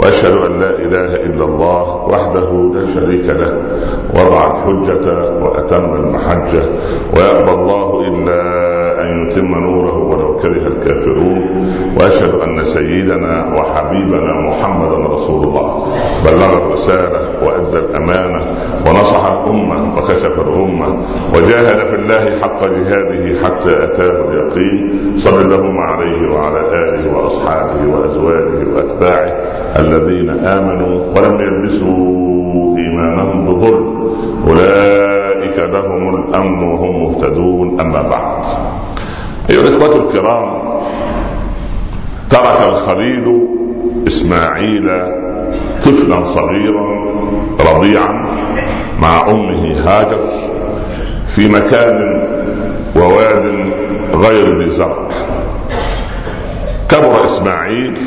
وأشهد أن لا إله إلا الله وحده لا شريك له وضع الحجة وأتم المحجة ويأبى الله إلا أن يتم نوره كره الكافرون وأشهد أن سيدنا وحبيبنا محمدا رسول الله. بلغ الرسالة وأدى الأمانة ونصح الأمة وكشف الأمة وجاهد في الله حق جهاده حتى أتاه اليقين. صل اللهم عليه وعلى آله وأصحابه وأزواجه وأتباعه الذين آمنوا ولم يلبسوا ايمانهم بظلم. أولئك لهم الأمن وهم مهتدون. أما بعد. أيها الإخوة الكرام ترك الخليل إسماعيل طفلا صغيرا رضيعا مع أمه هاجر في مكان وواد غير ذي زرع. كبر إسماعيل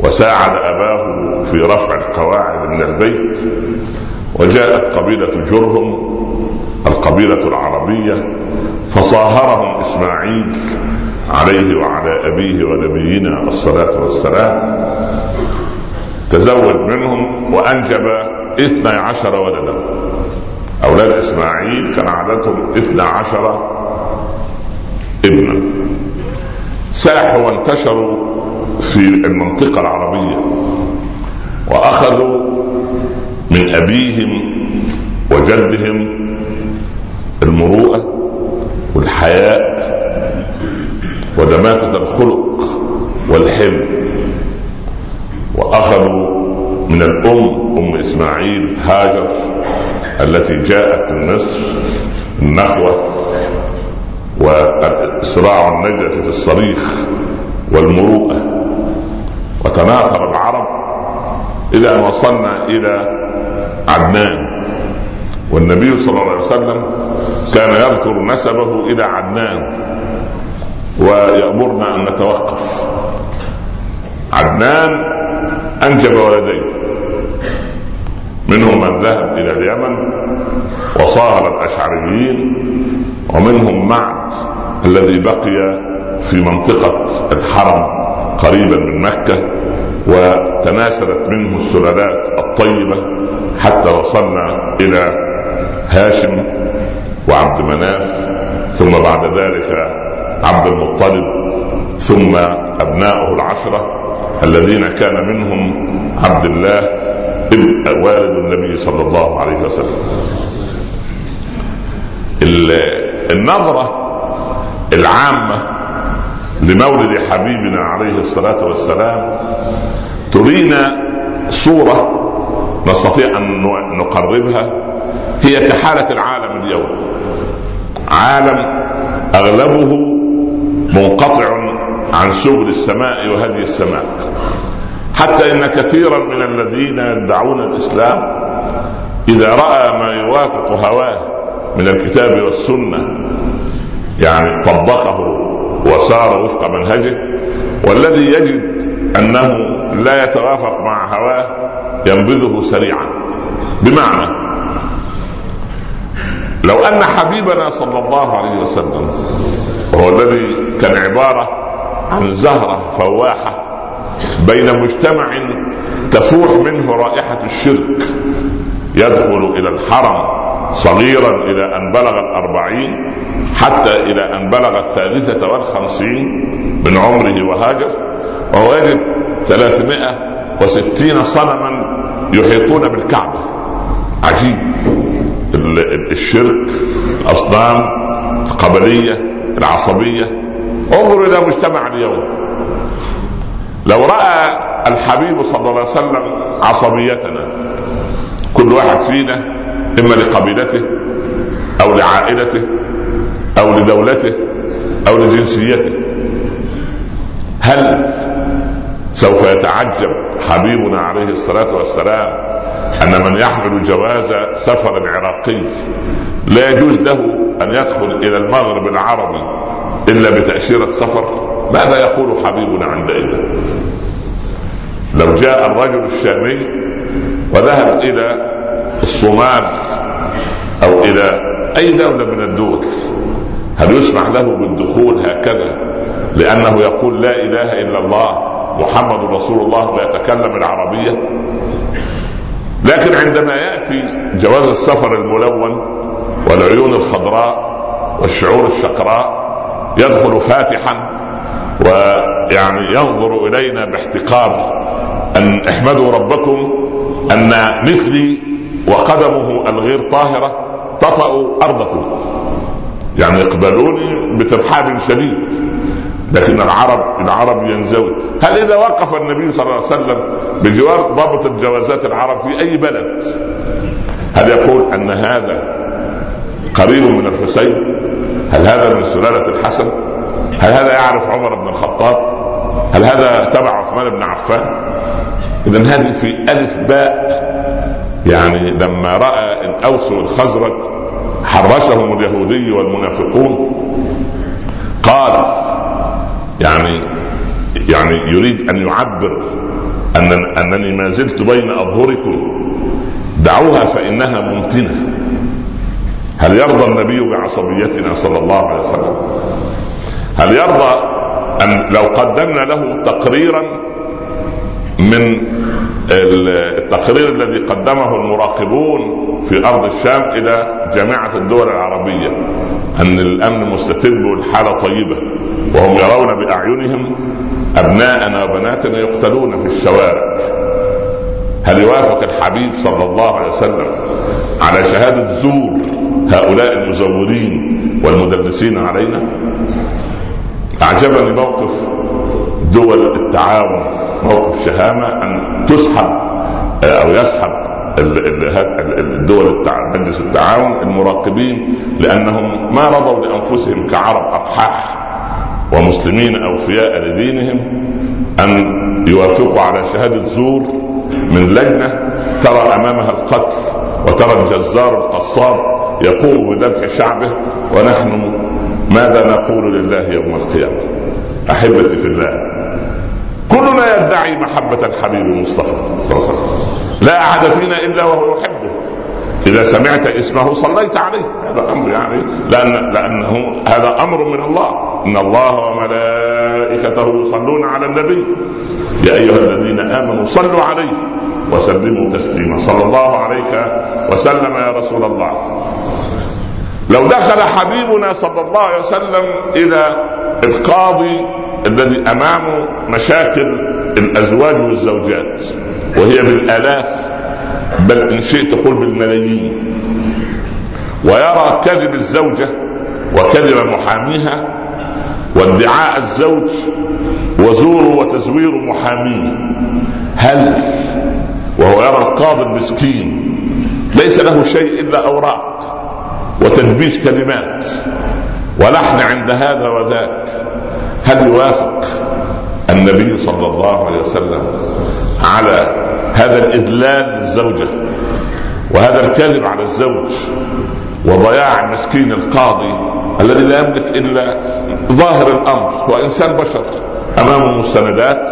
وساعد أباه في رفع القواعد من البيت وجاءت قبيلة جرهم القبيلة العربية فصاهرهم إسماعيل عليه وعلى أبيه ونبينا الصلاة والسلام. تزوج منهم وأنجب اثني عشر ولدا. أولاد إسماعيل كان عددهم اثنى عشر ابنا. ساحوا وانتشروا في المنطقة العربية وأخذوا من أبيهم وجدهم المروءة والحياء ودماثة الخلق والحلم وأخذوا من الأم أم إسماعيل هاجر التي جاءت من مصر النخوه وإسراع النجدة في الصريخ والمروءة وتناثر العرب إلى أن وصلنا إلى عدنان. والنبي صلى الله عليه وسلم كان يذكر نسبه إلى عدنان ويأمرنا أن نتوقف. عدنان أنجب ولدين منهم من ذهب إلى اليمن وصاهر الأشعريين ومنهم معد الذي بقي في منطقة الحرم قريبا من مكة وتناسلت منه السلالات الطيبة حتى وصلنا إلى هاشم وعبد مناف ثم بعد ذلك عبد المطلب ثم أبناؤه العشرة الذين كان منهم عبد الله والد النبي صلى الله عليه وسلم. النظرة العامة لمولد حبيبنا عليه الصلاة والسلام ترينا صورة نستطيع أن نقربها هي كحالة العالم اليوم. عالم أغلبه منقطع عن سبل السماء وهدي السماء. حتى إن كثيرا من الذين يدعون الإسلام إذا رأى ما يوافق هواه من الكتاب والسنة يعني طبقه وسار وفق منهجه والذي يجد أنه لا يتوافق مع هواه ينبذه سريعا. بمعنى لو أن حبيبنا صلى الله عليه وسلم وهو الذي كان عبارة عن زهرة فواحة بين مجتمع تفوح منه رائحة الشرك يدخل إلى الحرم صغيرا إلى أن بلغ الأربعين حتى إلى أن بلغ الثالثة والخمسين من عمره وهاجر وهو يجد ثلاثمائة وستين صنما يحيطون بالكعبة. عجيب. الشرك الأصنام القبلية العصبية. انظر إلى مجتمع اليوم. لو رأى الحبيب صلى الله عليه وسلم عصبيتنا كل واحد فينا إما لقبيلته أو لعائلته أو لدولته أو لجنسيته هل سوف يتعجب حبيبنا عليه الصلاة والسلام أن من يحمل جواز سفر عراقي لا يجوز له أن يدخل إلى المغرب العربي إلا بتأشيرة سفر ماذا يقول حبيبنا عندئذ لو جاء الرجل الشامي وذهب إلى الصومال أو إلى أي دولة من الدول هل يسمح له بالدخول هكذا لأنه يقول لا إله إلا الله محمد رسول الله ويتكلم العربية؟ لكن عندما يأتي جواز السفر الملون والعيون الخضراء والشعور الشقراء يدخل فاتحا ويعني ينظر إلينا باحتقار أن احمدوا ربكم أن مثلي وقدمه الغير طاهرة تطأ أرضكم. يعني اقبلوني بترحاب شديد. لكن العرب العرب ينزوي. هل إذا وقف النبي صلى الله عليه وسلم بجوار ضابط الجوازات العرب في أي بلد هل يقول أن هذا قريب من الحسين؟ هل هذا من سلالة الحسن؟ هل هذا يعرف عمر بن الخطاب؟ هل هذا تبع عثمان بن عفان؟ اذا هذه في ألف باء. يعني لما رأى الاوس والخزرج حرسهم اليهودي والمنافقون قال يعني يعني يريد أن يعبر أن أنني ما زلت بين أظهركم. دعوها فإنها ممتنه هل يرضى النبي بعصبيتنا صلى الله عليه وسلم؟ هل يرضى أن لو قدمنا له تقريرا من التقرير الذي قدمه المراقبون في أرض الشام إلى جامعة الدول العربية أن الأمن مستتب والحالة طيبة وهم يرون بأعينهم أبناءنا وبناتنا يقتلون في الشوارع. هل يوافق الحبيب صلى الله عليه وسلم على شهادة زور هؤلاء المزورين والمدلسين علينا؟ أعجبني موقف دول التعاون موقف شهامة أن تسحب أو يسحب الدول مجلس التعاون المراقبين لأنهم ما رضوا لأنفسهم كعرب اقحاح ومسلمين أوفياء لدينهم أن يوافقوا على شهادة زور من لجنة ترى أمامها القتل وترى الجزار القصاب يقوم بذبح شعبه ونحن ماذا نقول لله يوم القيامة؟ أحبتي في الله كلنا يدعي محبة الحبيب المصطفى لا أحد فينا إلا وهو يحبه. إذا سمعت اسمه صليت عليه. هذا أمر يعني لأن لأنه هذا أمر من الله. إن الله وملائكته يصلون على النبي. يا أيها الذين آمنوا صلوا عليه وسلموا تسليما. صلى الله عليك وسلم يا رسول الله. لو دخل حبيبنا صلى الله عليه وسلم إلى القاضي الذي امامه مشاكل الأزواج والزوجات وهي بالآلاف بل إن شئت قل بالملايين. ويرى كذب الزوجة وكذب محاميها وادعاء الزوج وزور وتزوير محاميه. هل؟ وهو يرى القاضي المسكين. ليس له شيء إلا أوراق وتدبيش كلمات. ولحن عند هذا وذاك. هل يوافق النبي صلى الله عليه وسلم على هذا الإذلال للزوجة وهذا الكذب على الزوج وضياع مسكين القاضي الذي لا يملك إلا ظاهر الأمر هو إنسان بشر امامه مستندات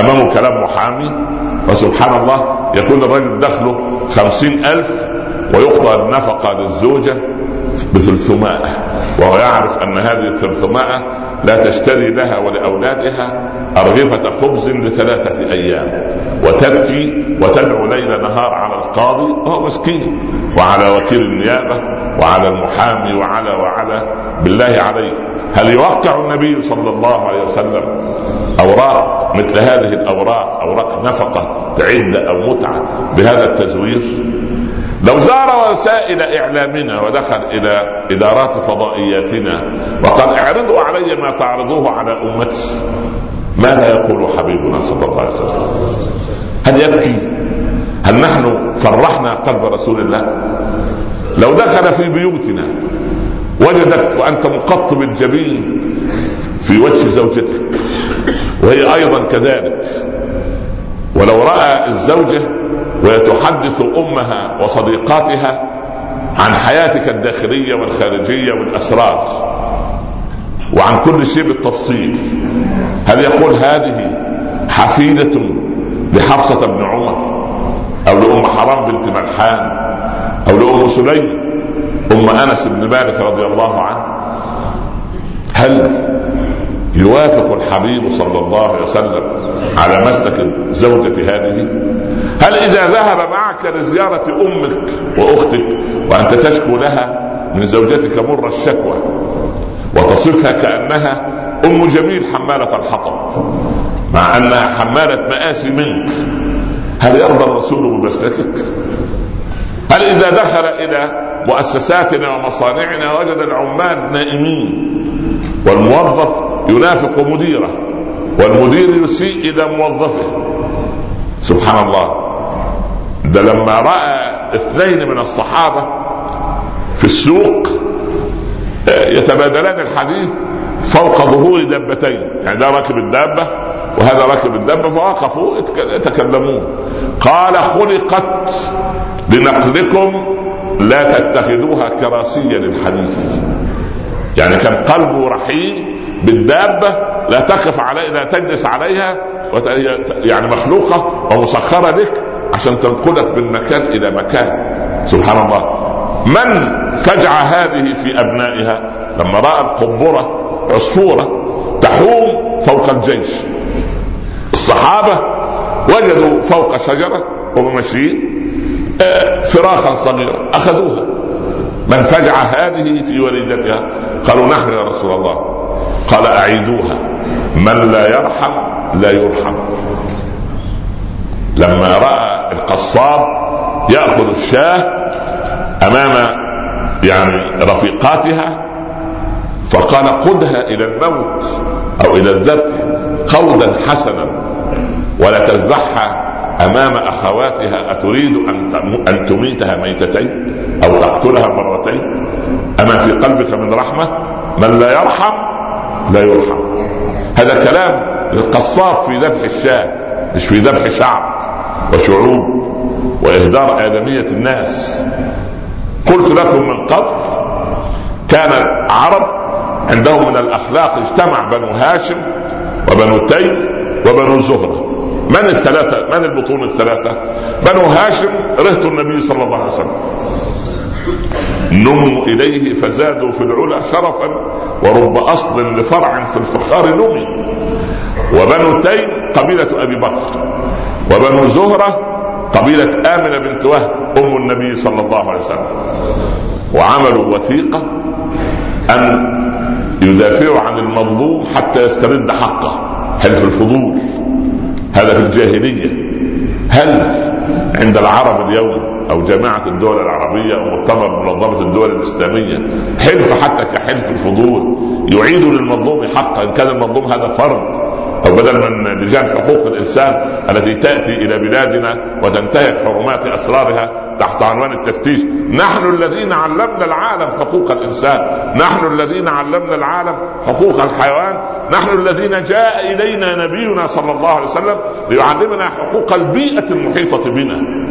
امامه كلام محامي وسبحان الله يكون الرجل دخله خمسين ألف ويقضى النفقة للزوجة بثلثمائة وهو يعرف أن هذه الثلثمائة لا تشتري لها ولأولادها أرغفة خبز لثلاثة أيام وتبكي وتدعو ليل نهار على القاضي وهو مسكين وعلى وكيل النيابة وعلى المحامي وعلى وعلى بالله عليه. هل يوقع النبي صلى الله عليه وسلم أوراق مثل هذه الأوراق أوراق نفقة عدة أو متعة بهذا التزوير؟ لو زار وسائل إعلامنا ودخل إلى إدارات فضائياتنا وقال اعرضوا علي ما تعرضوه على أمتي ماذا يقول حبيبنا صلى الله عليه وسلم؟ هل يبكي؟ هل نحن فرحنا قلب رسول الله؟ لو دخل في بيوتنا وجدك وأنت مقطب الجبين في وجه زوجتك وهي أيضا كذلك ولو رأى الزوجة وهي تحدث أمها وصديقاتها عن حياتك الداخلية والخارجية والاسرار وعن كل شيء بالتفصيل. هل يقول هذه حفيدة لحفصة بن عمر أو لأم حرام بنت ملحان أو لأم سليم أم أنس بن مالك رضي الله عنه؟ هل يوافق الحبيب صلى الله عليه وسلم على مسلك زوجة هذه؟ هل إذا ذهب معك لزيارة أمك وأختك وأنت تشكو لها من زوجتك مر الشكوى وتصفها كأنها أم جميل حمالة الحطب مع أنها حمالة مآسي منك هل يرضى الرسول بمسلكك هل إذا دخل إلى مؤسساتنا ومصانعنا وجد العمال نائمين والموظف ينافق مديره والمدير يسيء إلى موظفه؟ سبحان الله. ده لما رأى اثنين من الصحابة في السوق آه، يتبادلان الحديث فوق ظهور دابتين. يعني ده راكب الدابة وهذا راكب الدابة فوقفوا يتكلمون. قال خلقت لنقلكم لا تتخذوها كراسيا للحديث. يعني كان قلبه رحيم بالدابة لا تقف عليها لا تجلس عليها يعني مخلوقة ومسخرة لك عشان تنقلك من مكان إلى مكان. سبحان الله. من فجع هذه في أبنائها؟ لما رأى القنبرة عصفورة تحوم فوق الجيش. الصحابة وجدوا فوق شجرة وهم ماشيين آه، فراخا صغيرا أخذوها. من فجع هذه في وليدتها قالوا نحن يا رسول الله. قال أعيدوها. من لا يرحم لا يرحم. لما رأى القصاب يأخذ الشاة أمام يعني رفيقاتها فقال قدها إلى الموت أو إلى الذبح قودا حسنا ولا تذبحها أمام أخواتها أتريد أن أن تميتها ميتتين أو تقتلها مرتين؟ أما في قلبك من رحمة من لا يرحم لا يرحم. هذا كلام القصاب في ذبح الشاة مش في ذبح شعب. وشعوب وإهدار آدمية الناس. قلت لكم من قبل كان العرب عندهم من الأخلاق اجتمع بنو هاشم وبنو تيم وبنو زهرة. من الثلاثة؟ من البطون الثلاثة؟ بنو هاشم رهط النبي صلى الله عليه وسلم. نموا إليه فزادوا في العلا شرفا ورب أصل لفرع في الفخار نمي. وبنو تيم قبيلة أبي بكر وبنو زهرة قبيلة آمنة بنت وهب أم النبي صلى الله عليه وسلم. وعملوا وثيقة أن يدافعوا عن المظلوم حتى يسترد حقه. حلف الفضول. هذا في الجاهلية. هل عند العرب اليوم أو جماعة الدول العربية أو مؤتمر منظمة الدول الإسلامية حلف حتى كحلف الفضول يعيد للمظلوم حقا إن كان المظلوم هذا فرد. أو بدل من لجان حقوق الإنسان التي تأتي إلى بلادنا وتنتهك حرمات أسرارها تحت عنوان التفتيش نحن الذين علمنا العالم حقوق الإنسان نحن الذين علمنا العالم حقوق الحيوان نحن الذين جاء إلينا نبينا صلى الله عليه وسلم ليعلمنا حقوق البيئة المحيطة بنا.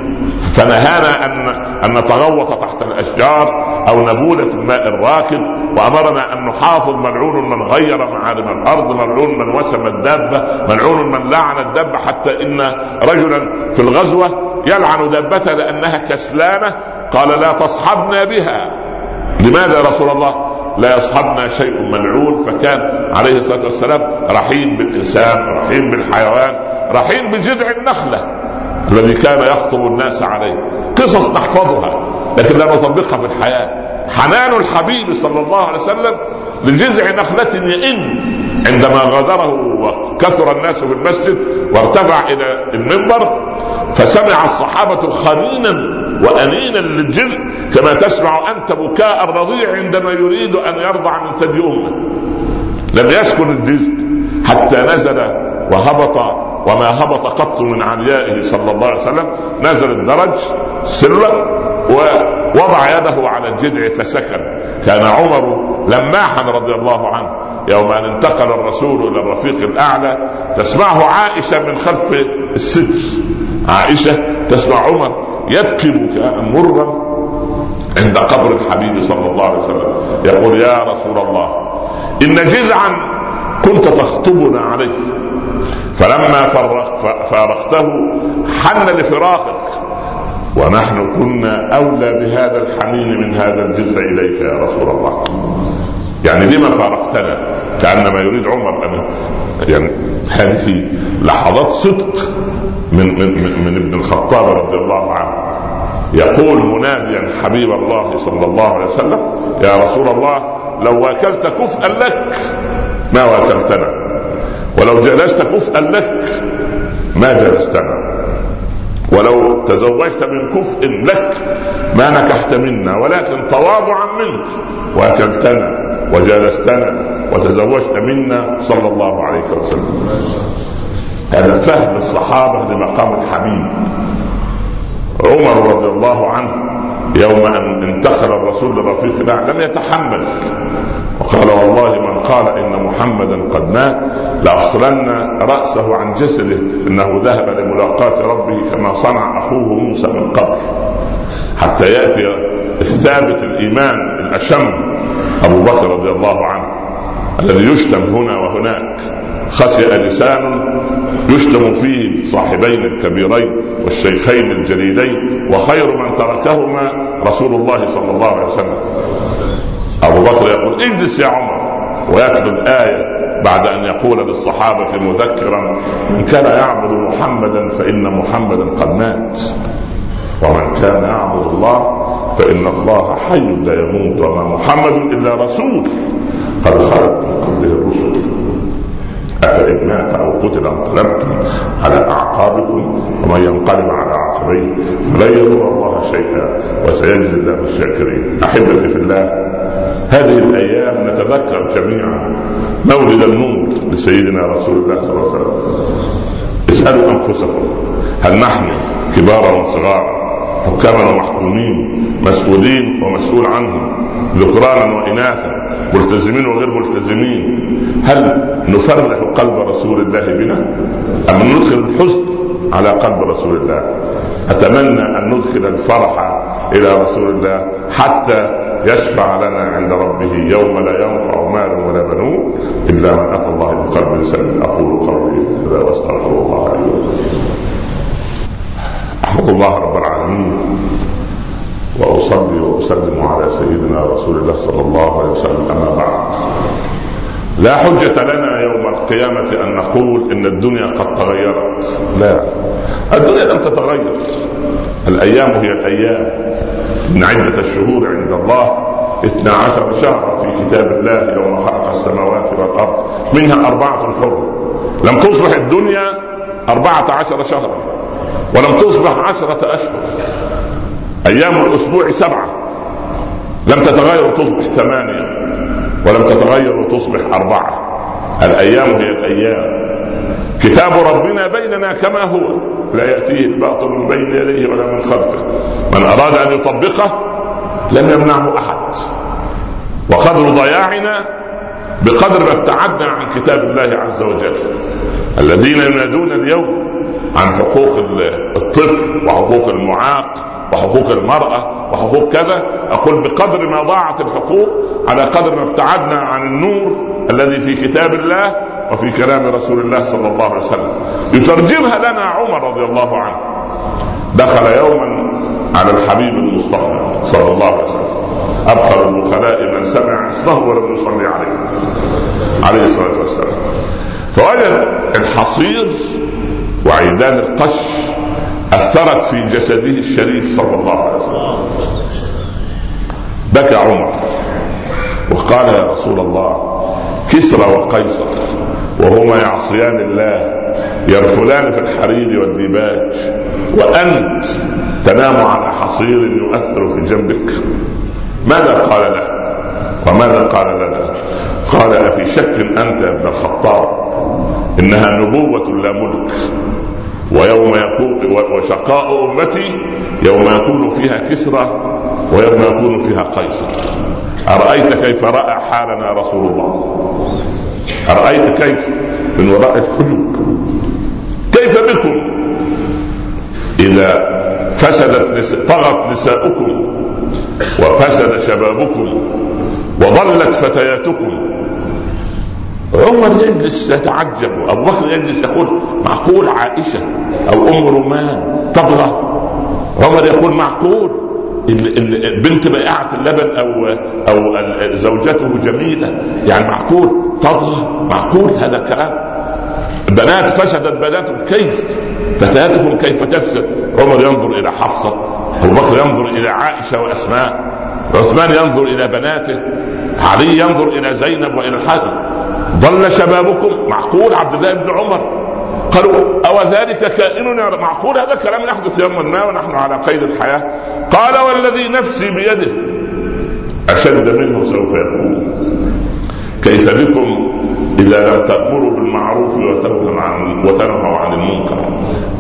فنهانا ان أن نتغوط تحت الأشجار أو نبول في الماء الراكد وأمرنا أن نحافظ ملعون من غير معالم الأرض ملعون من وسم الدابه ملعون من لعن الدابه حتى إن رجلا في الغزوة يلعن دابته لأنها كسلانة. قال لا تصحبنا بها. لماذا يا رسول الله؟ لا يصحبنا شيء ملعون. فكان عليه الصلاة والسلام رحيم بالإنسان رحيم بالحيوان رحيم بجذع النخلة الذي كان يخطب الناس عليه. قصص نحفظها لكن لا نطبقها في الحياة. حنان الحبيب صلى الله عليه وسلم لجذع نخلة يئن عندما غادره وكثر الناس في المسجد وارتفع إلى المنبر فسمع الصحابة خنينا وأنينا للجذع كما تسمع أنت بكاء الرضيع عندما يريد أن يرضع من ثدي أمة. لم يسكن الجزء حتى نزل وهبط وما هبط قط من عليائه صلى الله عليه وسلم. نزل الدرج سرا ووضع يده على الجذع فسكن. كان عمر لماحا رضي الله عنه يوم أن انتقل الرسول إلى الرفيق الأعلى تسمعه عائشة من خلف الستر عائشة تسمع عمر يبكي بكاء مرا عند قبر الحبيب صلى الله عليه وسلم. يقول يا رسول الله إن جذعا كنت تخطبنا عليه فلما فارقته حن لفراقك ونحن كنا أولى بهذا الحنين من هذا الجذع إليك يا رسول الله. يعني لما فارقتنا؟ كانما يريد عمر ان يعني هذه لحظات صدق من من من ابن الخطاب رضي الله عنه. يقول مناديا حبيب الله صلى الله عليه وسلم يا رسول الله لو واكلت كفءا لك ما واكلتنا ولو جلست كفءا لك ما جلستنا. ولو تزوجت من كفء لك ما نكحت منا ولكن تواضعا منك. واكلتنا وجالستنا وتزوجت منا صلى الله عليه وسلم. هذا فهم الصحابة لمقام الحبيب. عمر رضي الله عنه يوم أن انتقل الرسول لرفيق الله لم يتحمل. وقال والله من قال إن محمدا قد مات لافصلن رأسه عن جسده إنه ذهب لملاقاة ربه كما صنع أخوه موسى من قبل. حتى يأتي الثابت الإيمان الاشم أبو بكر رضي الله عنه الذي يشتم هنا وهناك. خسئ لسان يشتم فيه صاحبين الكبيرين والشيخين الجليلين. وخير من تركهما رسول الله صلى الله عليه وسلم. أبو بكر يقول اجلس يا عمر. ويتلو الآية بعد أن يقول للصحابة مذكرا من كان يعبد محمدا فإن محمدا قد مات. ومن كان يعبد الله فإن الله حي لا يموت وما محمد إلا رسول. قد خلت من قبله الرسل. أفإن مات أو قتل انقلبتم على أعقابكم ومن ينقلب على عقبيه فلن يضر الله شيئا وسيجزي الله الشاكرين. أحبتي في الله هذه الأيام نتذكر جميعا مولد النور لسيدنا رسول الله صلى الله عليه وسلم. اسألوا أنفسكم هل نحن كبارا وصغارا حكاما ومحكومين مسؤولين ومسؤول عنهم ذكرانا وإناثا ملتزمين وغير ملتزمين. هل نفرح قلب رسول الله بنا أم ندخل الحزن على قلب رسول الله؟ أتمنى أن ندخل الفرح إلى رسول الله حتى يشفع لنا عند ربه يوم لا ينفع مال ولا بنون إلا من أتى الله بقلب سليم. أقول قولي هذا وأستغفر الله لي أحمد الله رب العالمين. وأصلي وأسلم على سيدنا رسول الله صلى الله عليه وسلم. أما بعد لا حجة لنا يوم القيامة أن نقول إن الدنيا قد تغيرت. لا الدنيا لم تتغير. الأيام هي الأيام. إن عدة الشهور عند الله اثنا عشر شهرا في كتاب الله يوم خلق السماوات والأرض منها أربعة حرم. لم تصبح الدنيا أربعة عشر شهرا ولم تصبح عشرة أشهر. أيام الأسبوع سبعة. لم تتغير وتصبح ثمانية ولم تتغير وتصبح أربعة. الأيام هي الأيام. كتاب ربنا بيننا كما هو. لا يأتيه الباطل من بين يديه ولا من خلفه. من أراد أن يطبقه لم يمنعه أحد. وقدر ضياعنا بقدر ما ابتعدنا عن كتاب الله عز وجل. الذين ينادون اليوم عن حقوق الطفل وحقوق المعاق. وحقوق المرأة وحقوق كذا أقول بقدر ما ضاعت الحقوق على قدر ما ابتعدنا عن النور الذي في كتاب الله وفي كلام رسول الله صلى الله عليه وسلم. يترجمها لنا عمر رضي الله عنه. دخل يوما على الحبيب المصطفى صلى الله عليه وسلم. أبخل البخلاء من سمع اسمه ولم يصلي عليه. عليه الصلاة والسلام. فوجد الحصير وعيدان القش أثرت في جسده الشريف صلى الله عليه وسلم. بكى عمر وقال يا رسول الله كسرى وقيصر وهما يعصيان الله يرفلان في الحرير والديباج وأنت تنام على حصير يؤثر في جنبك. ماذا قال له؟ وماذا قال لنا؟ قال أفي شك أنت يا ابن الخطاب إنها نبوة لا ملك. ويوم يكون وشقاء أمتي يوم يكون فيها كسرى ويوم يكون فيها قيصر. أرأيت كيف رأى حالنا رسول الله؟ أرأيت كيف من وراء الحجب؟ كيف بكم؟ إذا فسدت نساء طغت نساؤكم وفسد شبابكم وضلت فتياتكم عمر يجلس يتعجب أبو بكر يجلس يقول معقول عائشة أو أم رومان تبغى؟ عمر يقول معقول. البنت بائعة اللبن أو أو زوجته جميلة يعني معقول؟ تطغى معقول هذا الكلام. بنات فسدت بناتهم كيف؟ فتاتهم كيف تفسد؟ عمر ينظر إلى حفصة أبو بكر ينظر إلى عائشة وأسماء عثمان ينظر إلى بناته علي ينظر إلى زينب وإلى الحاج ضل شبابكم. معقول عبد الله بن عمر؟ قالوا أو ذلك كائن معقول هذا الكلام يحدث يوما ما ونحن على قيد الحياة. قال والذي نفسي بيده. أشد منه سوف يكون كيف بكم إذا لم تأمروا بالمعروف وتنهوا عن وتنهوا عن المنكر؟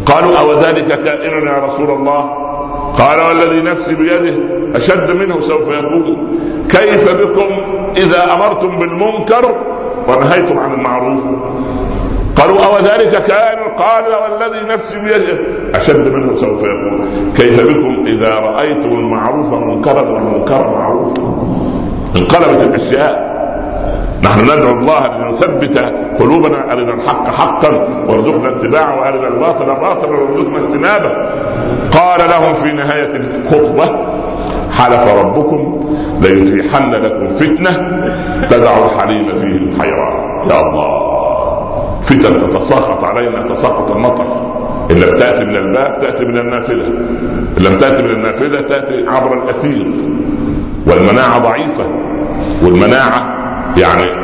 قالوا أو ذلك كائن يا رسول الله؟ قال والذي نفسي بيده. أشد منه سوف يكون كيف بكم إذا أمرتم بالمنكر ونهيتم عن المعروف. قالوا أو ذلك كان؟ قال والذي نفسي بيده. أشد منه سوف يقول كيف بكم إذا رأيتم المعروف منكرا والمنكر معروفا انقلبت الأشياء. نحن ندعو الله ان يثبت قلوبنا أرنا الحق حقا وارزقنا اتباعه وأرنا الباطل باطلا وارزقنا اجتنابه. قال لهم في نهاية الخطبة حلف ربكم ليتيحن لكم فتنة تدع الحليم فيه الحيران. يا الله. فتن تتساقط علينا تساقط المطر. إن لم تأتي من الباب تأتي من النافذة. إن لم تأتي من النافذة تأتي عبر الأثير. والمناعة ضعيفة. والمناعة يعني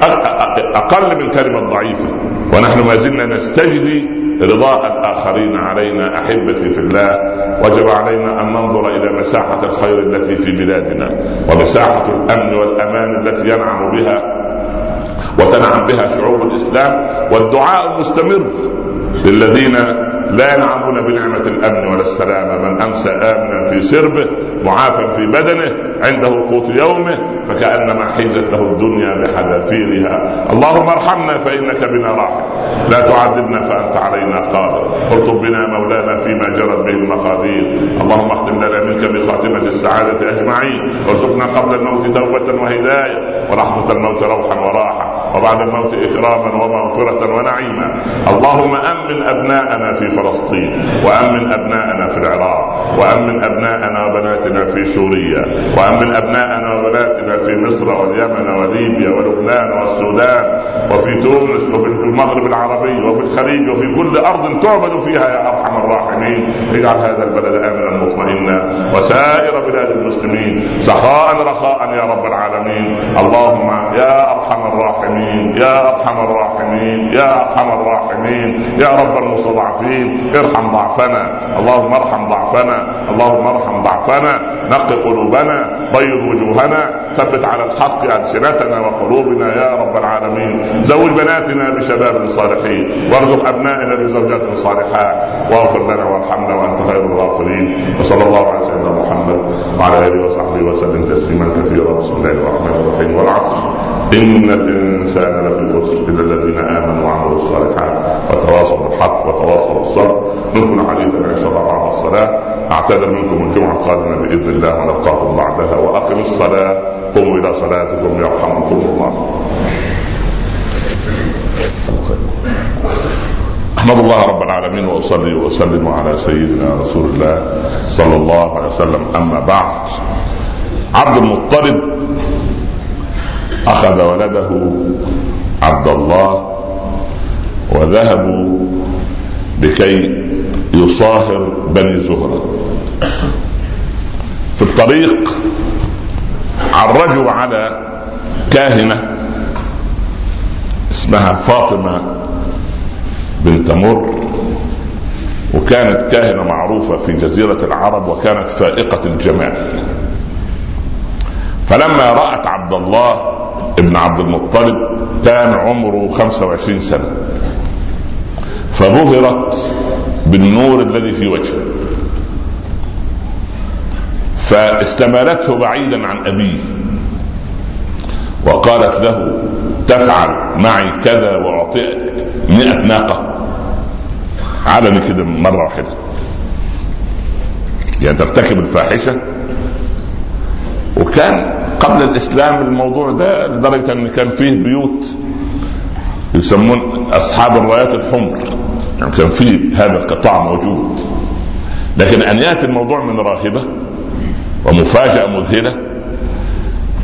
أقل من كلمة ضعيفة. ونحن ما زلنا نستجدي رضاء الآخرين علينا أحبتي في الله وجب علينا أن ننظر إلى مساحة الخير التي في بلادنا ومساحة الأمن والأمان التي ينعم بها وتنعم بها شعوب الإسلام والدعاء المستمر للذين لا ينعمون بنعمة الأمن ولا السلامة. من أمسى آمنا في سربه معافى في بدنه عنده قوت يومه فكأنما حيزت له الدنيا بحذافيرها. اللهم ارحمنا فإنك بنا راحم. لا تعذبنا فأنت علينا قادر. ارطب بنا مولانا فيما جرت به المقادير. اللهم اختم لنا منك بخاتمة السعادة أجمعين. وارزقنا قبل الموت توبة وهداية ورحمة الموت روحا وراحة. وبعد الموت إكراما ومغفرة ونعيما. اللهم أمن أبناءنا في فلسطين وأمن أبناءنا في العراق وأمن أبناءنا وبناتنا في سوريا وأمن أبناءنا وبناتنا في مصر واليمن وليبيا ولبنان والسودان وفي تونس وفي المغرب العربي وفي الخليج وفي كل أرض تعبد فيها يا أرحم الراحمين. اجعل هذا البلد آمنا مطمئنا. وسائر بلاد المسلمين سخاء رخاء يا رب العالمين. اللهم يا أرحم الراحمين يا أرحم الراحمين يا أرحم الراحمين. يا رب المستضعفين ارحم ضعفنا. اللهم ارحم ضعفنا. اللهم ارحم ضعفنا. نق قلوبنا. بيض وجوهنا. ثبت على الحق ألسنتنا وقلوبنا يا رب العالمين. زوج بناتنا بشباب صالحين. وارزق أبنائنا بزوجات صالحات. واغفر لنا وارحمنا وأنت خير الغافرين وصلى الله على سيدنا محمد وعلى آله وصحبه وسلم تسليما كثيرا. بسم الله الرحمن الرحيم. والعصر. إن الإنسان لفي خسر. إلا الذين آمنوا وعملوا الصالحات وتواصوا بالحق وتواصوا بالصبر. نكمل حديثنا إن شاء الله بعد الصلاة. أعتذر منكم الجمعة القادمة بإذن الله ونلقاكم بعدها. وأقم الصلاة. قوموا إلى صلاتكم يرحمكم الله. أحمد الله رب العالمين وأصلي وأسلم على سيدنا رسول الله صلى الله عليه وسلم. أما بعد عبد المطلب أخذ ولده عبد الله وذهبوا لكي يصاهر بني زهرة. في الطريق عرجوا على كاهنة اسمها فاطمة بنت مر وكانت كاهنة معروفة في جزيرة العرب وكانت فائقة الجمال فلما رأت عبد الله ابن عبد المطلب كان عمره 25 سنة فبهرت بالنور الذي في وجهه. فاستمالته بعيدا عن أبيه وقالت له تفعل معي كذا وأعطيك مئة ناقة. علني كده مرة واحدة. يعني ترتكب الفاحشة. وكان قبل الإسلام الموضوع ده لدرجة إن كان فيه بيوت يسمون أصحاب الرايات الحمر. يعني كان فيه هذا القطاع موجود. لكن أن يأتي الموضوع من راهبة ومفاجأة مذهلة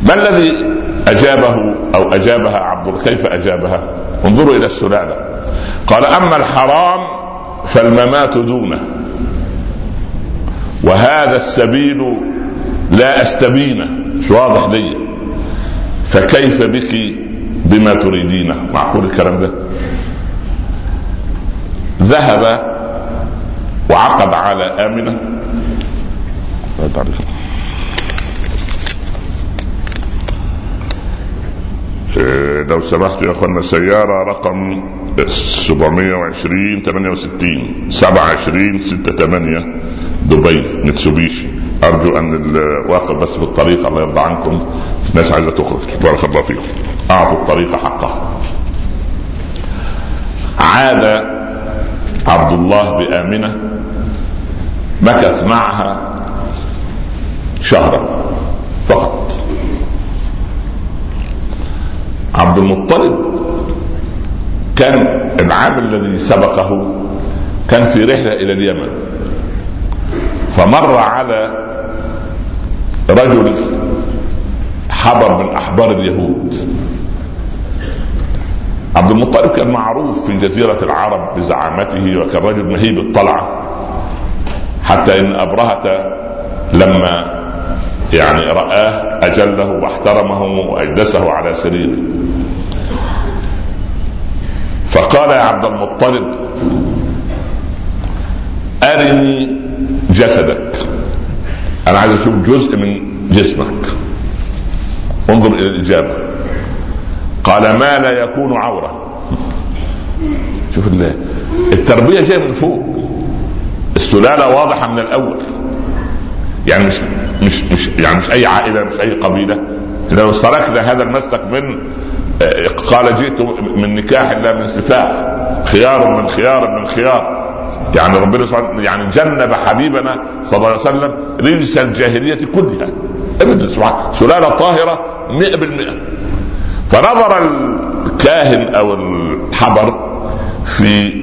ما الذي أجابه أو أجابها عبد كيف أجابها؟ انظروا إلى السلالة. قال أما الحرام فالممات دونه. وهذا السبيل لا أستبينه. مش واضح لي؟ فكيف بك؟ بما تريدينه. معقول الكلام ده؟ ذهب وعقد على آمنة. لو سمحت يا اخوانا سيارة رقم 720 68 27 68 دبي متسوبيشي أرجو أن الواقف بس في الطريق الله يرضى عنكم. الناس عايزة تخرج بارك الله فيكم. أعطوا الطريق حقها. عاد عبد الله بآمنة مكث معها شهرا فقط عبد المطلب كان العام الذي سبقه كان في رحلة إلى اليمن. فمر على رجل حبر من أحبار اليهود. عبد المطلب كان معروف في جزيرة العرب بزعامته وكان رجل مهيب الطلعة. حتى إن أبرهة لما يعني رآه أجله واحترمه وأجلسه على سريره. فقال يا عبد المطلب أرني جسدك. أنا عايز أشوف جزء من جسمك. انظر إلى الإجابة. قال ما لا يكون عورة. شوف التربية جاية من فوق. السلالة واضحة من الأول. يعني مش مش مش يعني مش أي عائلة مش أي قبيلة. لو سلكنا هذا المسلك من آه، قال جئت من نكاح لا من سفاح خيار من خيار من خيار. يعني ربنا سبحانه يعني جنب حبيبنا صلى الله عليه وسلم رجس الجاهلية كلها. أبدا سبحانه سلالة طاهرة 100% فنظر الكاهن أو الحبر في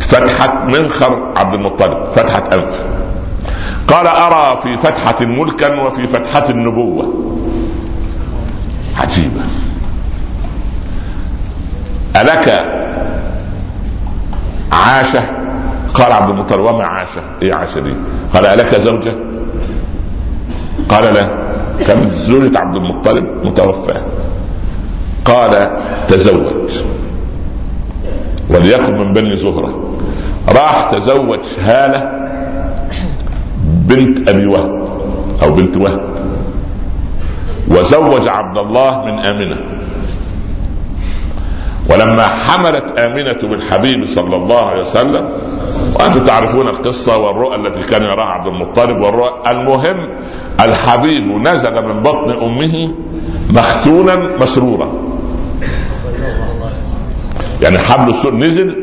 فتحة منخر عبد المطلب فتحة أنف. قال أرى في فتحة ملكا وفي فتحة النبوة. عجيبة. ألك عاشة؟ قال عبد المطلب وما عاشة؟ إيه عاشة دي؟ قال ألك زوجة؟ قال لا كم؟ زوجة عبد المطلب متوفاة. قال تزوج. وليكن من بني زهرة. راح تزوج هالة بنت أبي وهب أو بنت وهب. وزوج عبد الله من آمنة. ولما حملت آمنة بالحبيب صلى الله عليه وسلم وأنتم تعرفون القصة والرؤى التي كان يراها عبد المطلب والرؤى. المهم الحبيب نزل من بطن أمه مختونا مسرورا. يعني حبل السر نزل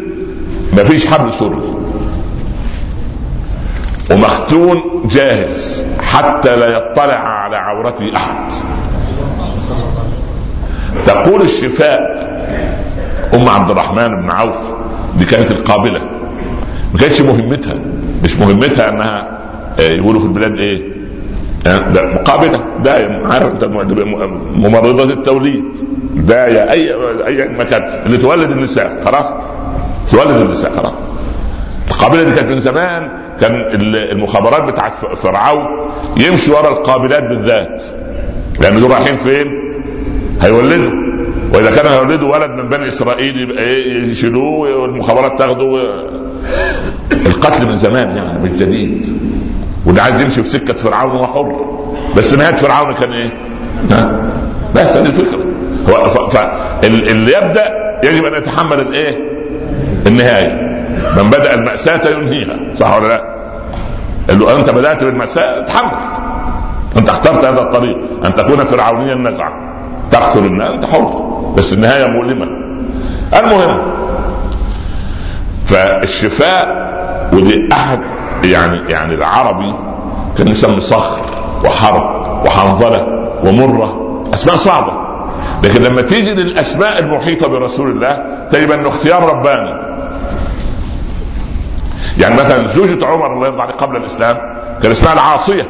مفيش حبل سر ومختون جاهز حتى لا يطلع على عورته أحد. تقول الشفاء أم عبد الرحمن بن عوف دي كانت القابلة. ما كانتش مهمتها. مش مهمتها إنها آه، يقولوا في البلاد إيه؟ ده مقابلة. دايم عارف ممرضه التوليد. داية اي أي مكان اللي تولد النساء خلاص. تولد النساء خلاص. القابله دي كانت من زمان. كان المخابرات بتاعت فرعون يمشي ورا القابلات بالذات. لأن دول رايحين فين؟ هيولدوا. وإذا كانوا هيولدوا ولد من بني إسرائيل إيه؟ يشيلوه والمخابرات تاخده. القتل من زمان يعني مش جديد. واللي عايز يمشي في سكة فرعون هو حر. بس نهاية فرعون كان إيه؟ بس هذه الفكرة. فاللي يبدأ يجب أن يتحمل الإيه؟ النهاية. من بدأ المأساة ينهيها صح ولا لا؟ اللي أنت بدأت بالمأساة؟ تحمل. أنت اخترت هذا الطريق. أن تكون فرعونيا نزعا. تقتل الناس أنت حر. بس النهاية مؤلمة. المهم فالشفاء ودي أحد يعني يعني العربي كان يسمي صخر وحرب وحنظلة ومرة. أسماء صعبة. لكن لما تيجي للأسماء المحيطة برسول الله تجد أنه اختيار رباني. يعني مثلا زوجة عمر الله يرضى عليه قبل الإسلام كان اسمها العاصية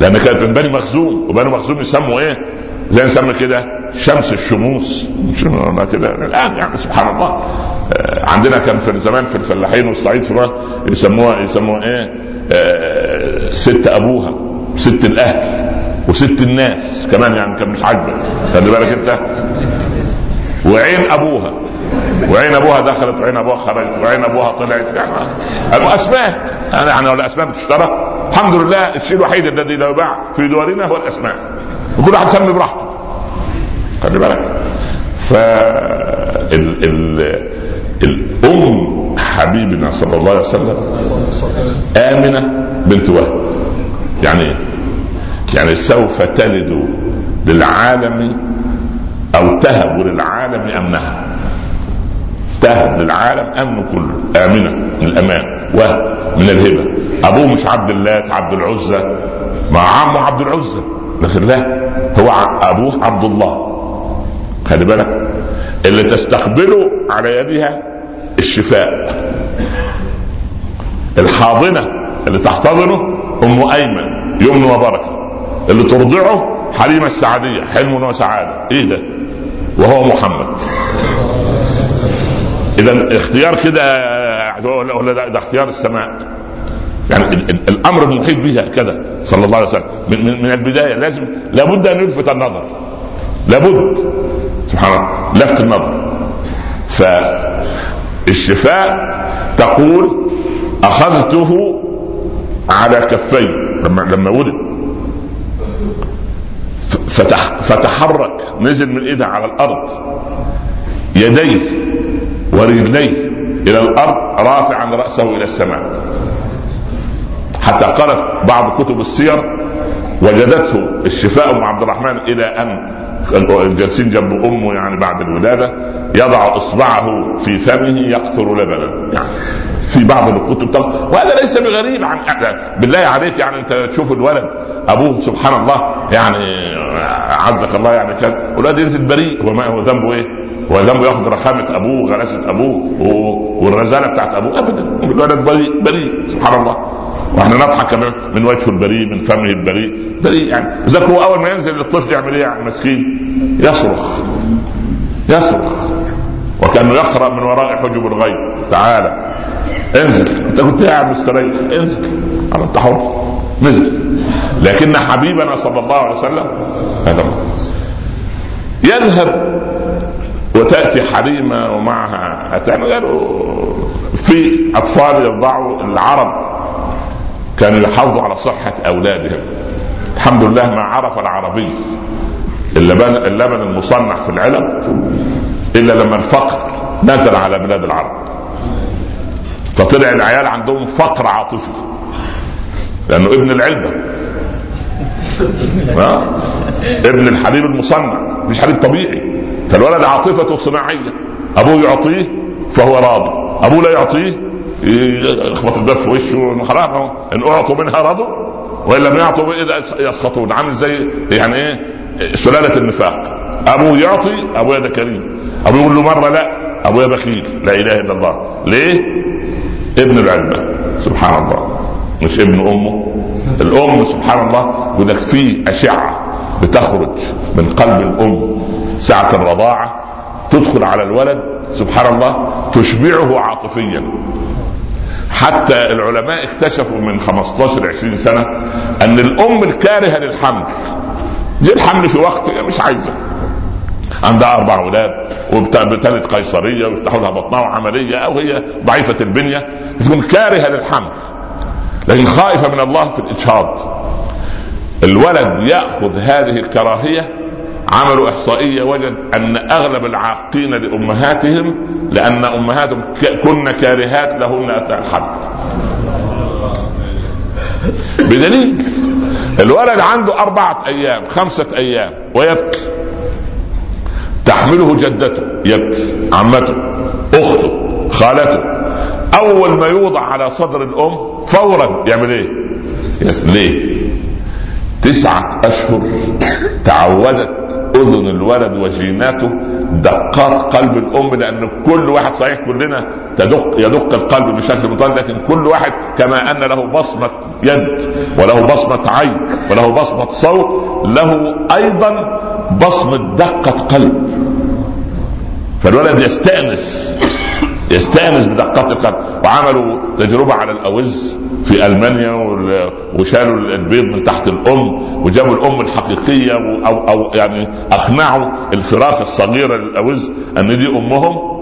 لأن كانت من بني مخزوم وبني مخزوم يسموا إيه؟ زي نسمي كده شمس الشموس. كده؟ الآن يعني سبحان الله. آه، عندنا كان في زمان في الفلاحين والصعيد في مصر يسموها يسموها إيه؟ آه، ست أبوها ست الأهل وست الناس كمان يعني كان مش عاجبك خلي بالك أنت. وعين أبوها. وعين أبوها دخلت وعين أبوها خرجت وعين أبوها طلعت. يعني أسماء. أنا يعني الاسماء بتشترى. الحمد لله الشيء الوحيد الذي لا يباع في دورنا هو الأسماء. وكل واحد يسمي براحته. خلي بالك. ف ال... ال... الام حبيبنا صلى الله عليه وسلم آمنة بنت وهب. يعني؟ يعني سوف تلد للعالم أو تهب للعالم أمنها. تهب للعالم أمن كله. آمنة من الأمان. وهب من الهبة. أبوه مش عبد الله عبد العزى مع عمه عبد العزى لكن لا هو أبوه عبد الله. خلي بالك. اللي تستقبله على يدها الشفاء. الحاضنة اللي تحتضنه أم أيمن يمن وبركة. اللي ترضعه حليمه السعدية حلم وسعاده إيه ده؟ وهو محمد. إذا اختيار كده ولا ده, ده اختيار السماء. يعني الأمر المحيط بها كذا صلى الله عليه وسلم. من, من البداية لازم لابد أن يلفت النظر. لابد. سبحان الله. لفت النظر. فالشفاء تقول أخذته على كفي لما لما ولد. فتح فتحرك نزل من ايدها على الأرض يديه ورجليه إلى الأرض رافعا رأسه إلى السماء. حتى قالت بعض كتب السير وجدته الشفاء ام عبد الرحمن إلى أن جالسين جنب أمه يعني بعد الولادة يضع إصبعه في فمه يقطر لبنا. يعني في بعض الكتب. وهذا ليس بغريب عن بالله عليك يعني انت تشوف الولد أبوه سبحان الله يعني عزك الله يعني كان الولد ينزل بريء وما هو ذنبه إيه؟ هو ذنبه ياخذ رخامة أبوه غلاسة أبوه والرزاله بتاعت أبوه. ابدا الولد بريء بريء سبحان الله. وإحنا نضحك من وجهه البريء من فمه البريء. بريء يعني. ذاك هو أول ما ينزل الطفل يعمل إيه يعني مسكين؟ يصرخ. يصرخ. وكأنه يقرأ من وراء حجب الغيب. تعالى انزل. انت كنت قاعد مستريح انزل. على انت حر نزل. لكن حبيبنا صلى الله عليه وسلم هذا يذهب وتأتي حليمه ومعها أتان. في أطفال يرضعوا العرب كانوا يحافظوا على صحة أولادهم. الحمد لله ما عرف العربي اللبن اللبن المصنع في العلب إلا لما الفقر نزل على بلاد العرب. فطلع العيال عندهم فقر عاطفي. لأنه ابن العلبة. ابن الحليب المصنع مش حليب طبيعي. فالولد عاطفته صناعية. أبوه يعطيه فهو راضي. أبوه لا يعطيه يخبط الباب في وشه خلاص إن أعطوا منها رضوا وإن لم يعطوا يسخطون عامل زي يعني إيه؟ سلالة النفاق. أبوه يعطي ابويا ده كريم. أبوه يقول له مرة لا ابويا بخيل. لا إله إلا الله. ليه؟ ابن العلبة سبحان الله. مش ابن أمه. الأم سبحان الله يقول لك في أشعة بتخرج من قلب الأم ساعة الرضاعة تدخل على الولد سبحان الله تشبعه عاطفيا. حتى العلماء اكتشفوا من 15 20 سنة أن الأم الكارهة للحمل. دي الحمل في وقت مش عايزة. عندها أربع أولاد وبتلد قيصرية ويفتحوا لها بطنها وعملية أو هي ضعيفة البنية. تكون كارهة للحمل لكن خائفة من الله في الإجهاض. الولد يأخذ هذه الكراهية عملوا إحصائية وجد أن أغلب العاقين لأمهاتهم لأن أمهاتهم كن كارهات لهن أثناء الحمل بدليل الولد عنده أربعة أيام خمسة أيام ويبكي. تحمله جدته يبكي. عمته أخته خالته. أول ما يوضع على صدر الأم فورا يعمل إيه؟ ليه؟ تسعة أشهر تعودت أذن الولد وجيناته دقات قلب الأم لأن كل واحد صحيح كلنا تدق يدق القلب بشكل مطلق لكن كل واحد كما أن له بصمة يد وله بصمة عين وله بصمة صوت له أيضا بصمة دقة قلب فالولد يستأنس يستأنس بدقات القلب وعملوا تجربة على الأوز في ألمانيا وشالوا البيض من تحت الأم وجابوا الأم الحقيقية أو أو يعني أقنعوا الفراخ الصغيره للاوز أن دي أمهم.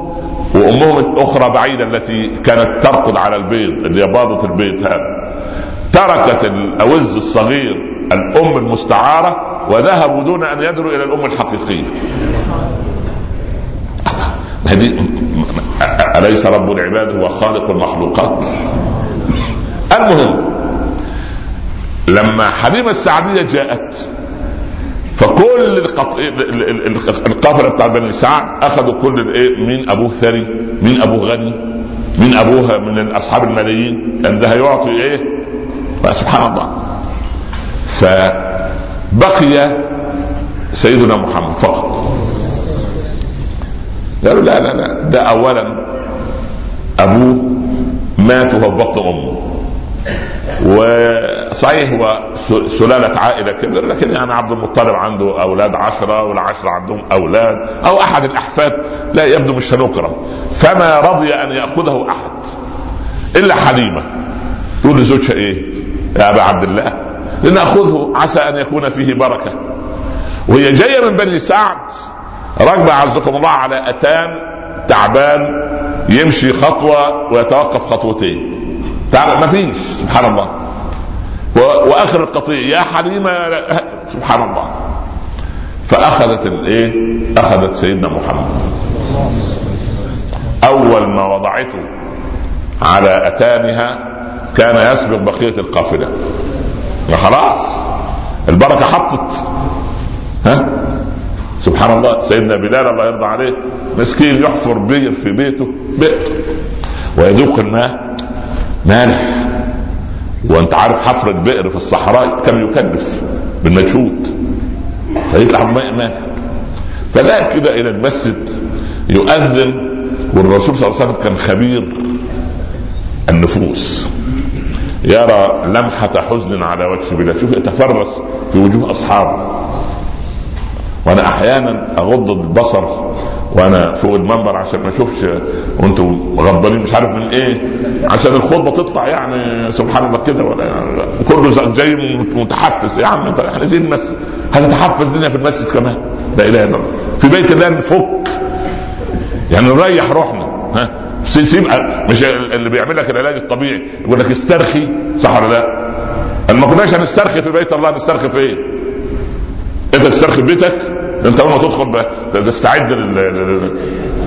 وأمهم الأخرى بعيدة التي كانت ترقد على البيض اللي باضت البيض هذا. تركت الأوز الصغير الأم المستعارة وذهبوا دون أن يدروا إلى الأم الحقيقية. هذه أليس رب العباد هو خالق المخلوقات؟ المهم لما حليمة السعدية جاءت فكل القافلة بتاع بني سعد أخذوا كل الإيه؟ مين ابوه ثري مين ابوه غني مين أبوها من اصحاب الملايين لأن ده هيعطي إيه سبحان الله. فبقي سيدنا محمد فقط. قالوا لا لا لا ده اولا ابوه مات وهو بطن أمه. وصحيح هو سلالة عائلة كبيرة لكن يعني عبد المطلب عنده أولاد عشرة والعشرة عندهم أولاد أو أحد الأحفاد لا يبدو مش هنكرم فما رضي أن يأخذه أحد إلا حليمة. يقول لزوجها إيه؟ يا أبا عبد الله لنأخذه عسى أن يكون فيه بركة. وهي جاية من بني سعد. راكبة عزكم الله على أتان تعبان يمشي خطوة ويتوقف خطوتين. ما فيش سبحان الله. وآخر القطيع يا حليمة سبحان الله. فأخذت الإيه؟ أخذت سيدنا محمد. أول ما وضعته على أتانها كان يسبق بقية القافلة. خلاص البركة حطت. ها؟ سبحان الله سيدنا بلال الله يرضى عليه مسكين يحفر بئر في بيته بئر ويذوق الماء. مالح. وانت عارف حفر البئر في الصحراء كم يكلف بالمجهود فيطلع الماء مالح. فذهب كده إلى المسجد يؤذن والرسول صلى الله عليه وسلم كان خبير النفوس. يرى لمحة حزن على وجه بلال شوف يتفرس في وجوه أصحابه. وأنا أحيانا أغض البصر وأنا فوق المنبر عشان ما أشوفش وأنتم غضبانين مش عارف من إيه عشان الخطبة تطلع يعني سبحان الله كده ولا يعني كله جاي متحفز. يا عم إحنا جايين المسجد؟ هتتحفز لنا في المسجد كمان؟ لا إله إلا الله. في بيت الله نفك يعني نريح روحنا. ها؟ سيب مش اللي بيعمل لك العلاج الطبيعي يقول لك استرخي. صح ولا لا؟ ما كناش هنسترخي في بيت الله نسترخي في إيه؟ انت تسترخي بيتك انت اول ما تدخل تستعد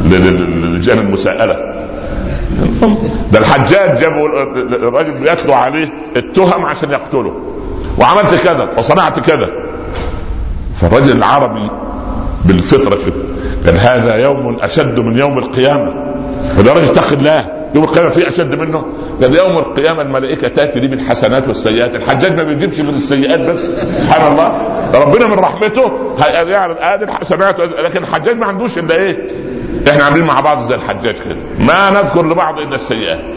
للجان المساءلة. ده الحجاج جابوا الراجل يتلو عليه التهم عشان يقتله. وعملت كذا وصنعت كذا. فالرجل العربي بالفطرة كده قال هذا يوم أشد من يوم القيامة. وده راجل اتق الله يوم القيامه في أشد منه؟ قال يوم القيامة الملائكة تأتي لي بالحسنات والسيئات. الحجاج ما بيجيبش من السيئات بس سبحان الله. ربنا من رحمته يعرض ادي الحسنات لكن الحجاج ما عندوش إلا إيه؟ إحنا عاملين مع بعض زي الحجاج كده. ما نذكر لبعض إلا السيئات.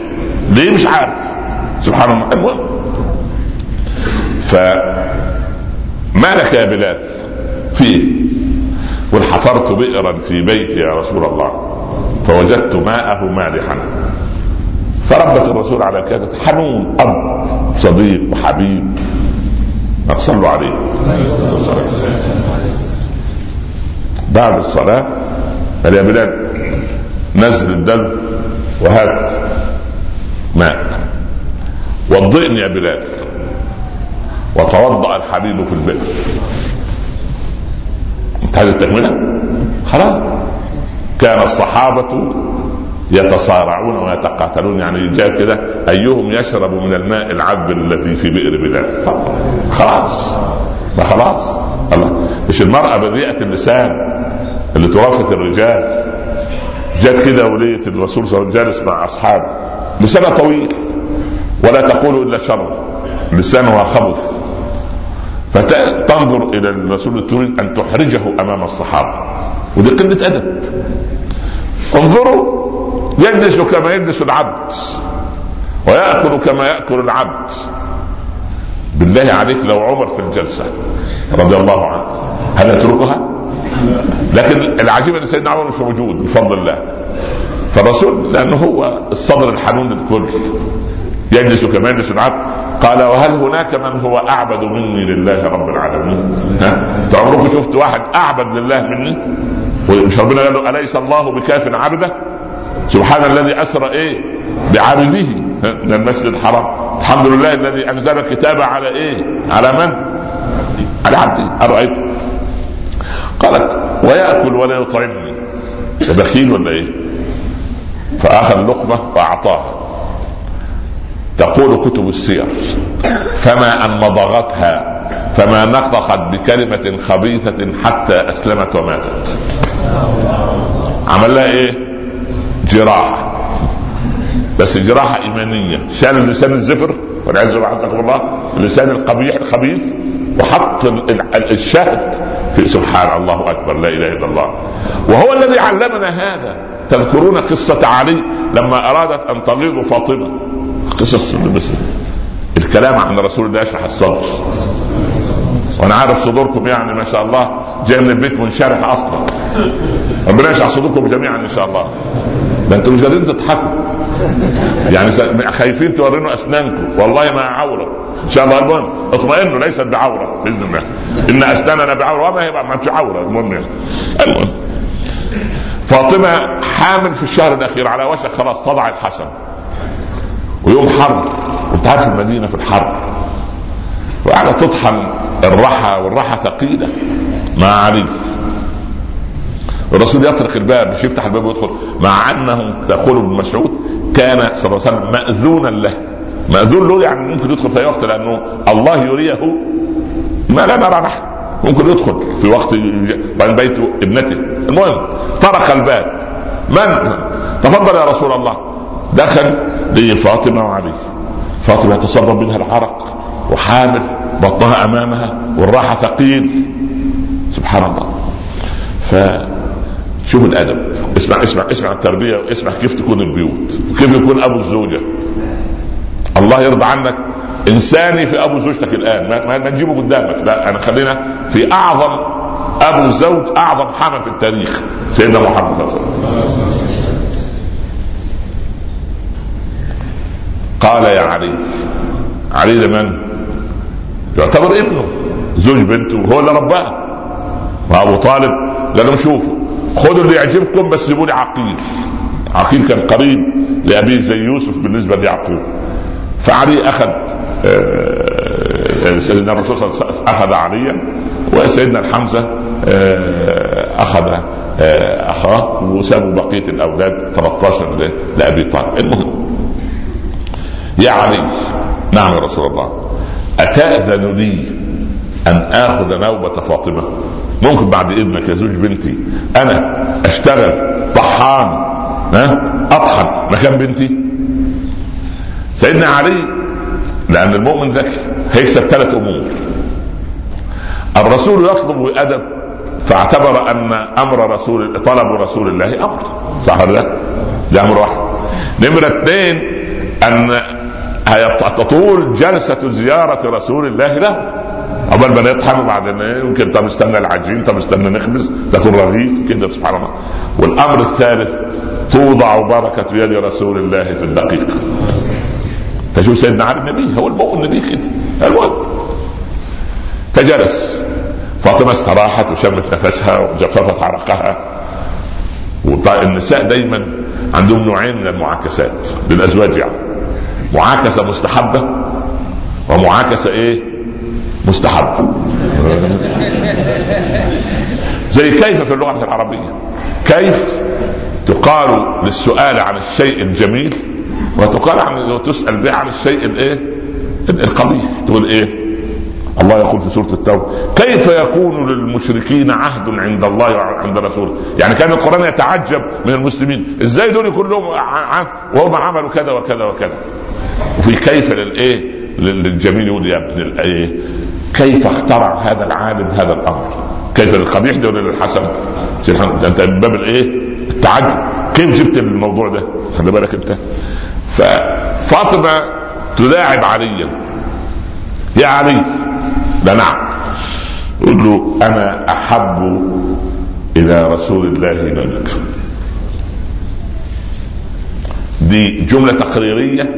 ليه مش عارف. سبحان الله. المهم. ف ما لك يا بلال؟ في قل حفرت بئرا في بيتي يا رسول الله. فوجدت ماءه مالحا. فربت الرسول على كذا حنون أب صديق وحبيب صلوا عليه. بعد الصلاة قال يا بلال نزل الدم وهات ماء. وضئني يا بلال. وتوضأ الحبيب في البئر انتهت التكملة؟ خلاص. كان الصحابة يتصارعون ويتقاتلون. يعني جاء كده أيهم يشرب من الماء العذب الذي في بئر بلال. خلاص. ما خلاص. الله. مش المرأة بذيئة اللسان اللي ترافق الرجال. جت كده ولية الرسول صلى الله عليه وسلم جالس مع أصحابه. لسانها طويل. ولا تقول إلا شر. لسانها خبث. فتنظر إلى الرسول تريد أن تحرجه أمام الصحابة. ودي قلة أدب. انظروا يجلس كما يجلس العبد ويأكل كما يأكل العبد. بالله عليك لو عمر في الجلسة رضي الله عنه هل يتركها؟ لكن العجيب أن سيدنا عمر مش موجود بفضل الله. فالرسول لأنه هو الصدر الحنون للكل. يجلس كما يجلس العبد. قال وهل هناك من هو أعبد مني لله رب العالمين؟ ها؟ عمركم شفت واحد أعبد لله مني؟ مش ربنا قال له أليس الله بكاف عبده؟ سبحان الذي أسرى إيه؟ بعبده من المسجد الحرام الحمد لله الذي أنزل الكتاب على إيه؟ على من؟ على عبده أرأيت قالت ويأكل ولا يطعمني بخيل ولا إيه؟ فأخذ لقمة واعطاها تقول كتب السير. فما أن مضغتها فما نطقت بكلمة خبيثة حتى أسلمت وماتت. عمل لها إيه؟ جراحة. بس جراحة إيمانية. شال لسان الزفر والعياذ بالله الله اللسان القبيح الخبيث وحط الشهد في سبحان الله أكبر لا إله إلا الله. وهو الذي علمنا هذا. تذكرون قصة علي لما أرادت أن تغيظ فاطمة. قصص الكلام عن رسول الله يشرح الصدر. وأنا عارف صدوركم يعني ما شاء الله جاي من البيت منشرح أصلا. ربنا يشرح صدوركم جميعا إن شاء الله. ده أنتم مش قادرين تضحكوا. يعني خايفين تورينوا أسنانكم. والله ما عورة. إن شاء الله المهم اطمئنوا ليست بعورة بإذن الله. إن أسناننا بعورة وما هي ما فيش عورة. المهم يعني. المهم. فاطمة حامل في الشهر الأخير على وشك خلاص تضع الحسن ويوم حر انت عارف المدينة في الحر وقاعدة تطحن الرحى والرحى ثقيلة. مع علي الرسول يطرق الباب مش يفتح الباب ويدخل. مع انه تقول ابن مسعود كان صلى الله عليه وسلم مأذونا له. مأذون له يعني ممكن يدخل في أي وقت لأنه الله يريه ما لا نرى نحن. ممكن يدخل في وقت بين بيت ابنته. المهم طرق الباب. من؟ تفضل يا رسول الله. دخل لفاطمة وعلي. فاطمة يتصرف منها العرق وحامل بطنها أمامها والراحة ثقيل. سبحان الله. ف شوف الأدب. اسمع اسمع اسمع التربية واسمع كيف تكون البيوت. وكيف يكون أبو الزوجة. الله يرضى عنك إنساني في أبو زوجتك الآن. ما, ما نجيبه قدامك. لا أنا خلينا في أعظم أبو زوج أعظم حما في التاريخ سيدنا محمد صلى الله عليه وسلم. قال يا علي. علي ده من؟ يعتبر ابنه. زوج بنته هو اللي رباه. وأبو طالب قال لهم شوفوا خذوا اللي يعجبكم بس سيبوا لي عقيل. عقيل كان قريب لابيه زي يوسف بالنسبة ليعقوب. فعلي أخذ آه، سيدنا الرسول صلى الله عليه وسلم أخذ عليا وسيدنا الحمزة آه، أخذ آه، أخاه وسابوا بقية الأولاد 13 لأبي طالب. المهم يا علي نعم يا رسول الله. أتأذن لي أن آخذ نوبة فاطمة؟ ممكن بعد إذنك يا زوج بنتي. أنا أشتغل طحان ها؟ أطحن مكان بنتي. سيدنا علي لأن المؤمن ذكي هيكسب ثلاث أمور. الرسول يطلب أدب فاعتبر أن أمر رسول طلب رسول الله أمر. صح ولا لا؟ ده أمر واحد. نمرة اثنين أن تطول جلسة زيارة رسول الله له عقبال ما نطحن وبعدين يمكن طب استنى العجين طب استنى نخبز تكون رغيف كده سبحان الله. والأمر الثالث توضع بركة يد رسول الله في الدقيق. فشوف سيدنا علي النبي هو المؤمن النبي كده المهم فجلس فاطمة استراحت وشمت نفسها وجففت عرقها. والنساء دايما عندهم نوعين من المعاكسات للأزواج يعني. معاكسة مستحبة. ومعاكسة إيه؟ مستحبة. زي كيف في اللغة العربية؟ كيف تقال للسؤال عن الشيء الجميل وتقال عن تسال به عن الشيء الإيه؟ القبيح. تقول إيه؟ الله يقول في سورة التوبة كيف يكون للمشركين عهد عند الله وعند رسوله؟ يعني كان القرآن يتعجب من المسلمين إزاي دول يكون لهم عهد وهم عملوا كذا وكذا وكذا؟ وفي كيف للايه للجميل يقول يا ابن الايه كيف اخترع هذا العالم هذا الأمر؟ كيف للقبيح ده ولا للحسن أنت من باب الايه التعجب. كيف جبت الموضوع ده؟ خلي بالك أنت. ففاطمه تلاعب عليا. يا علي ده نعم. يقول له أنا أحب إلى رسول الله منك دي جملة تقريرية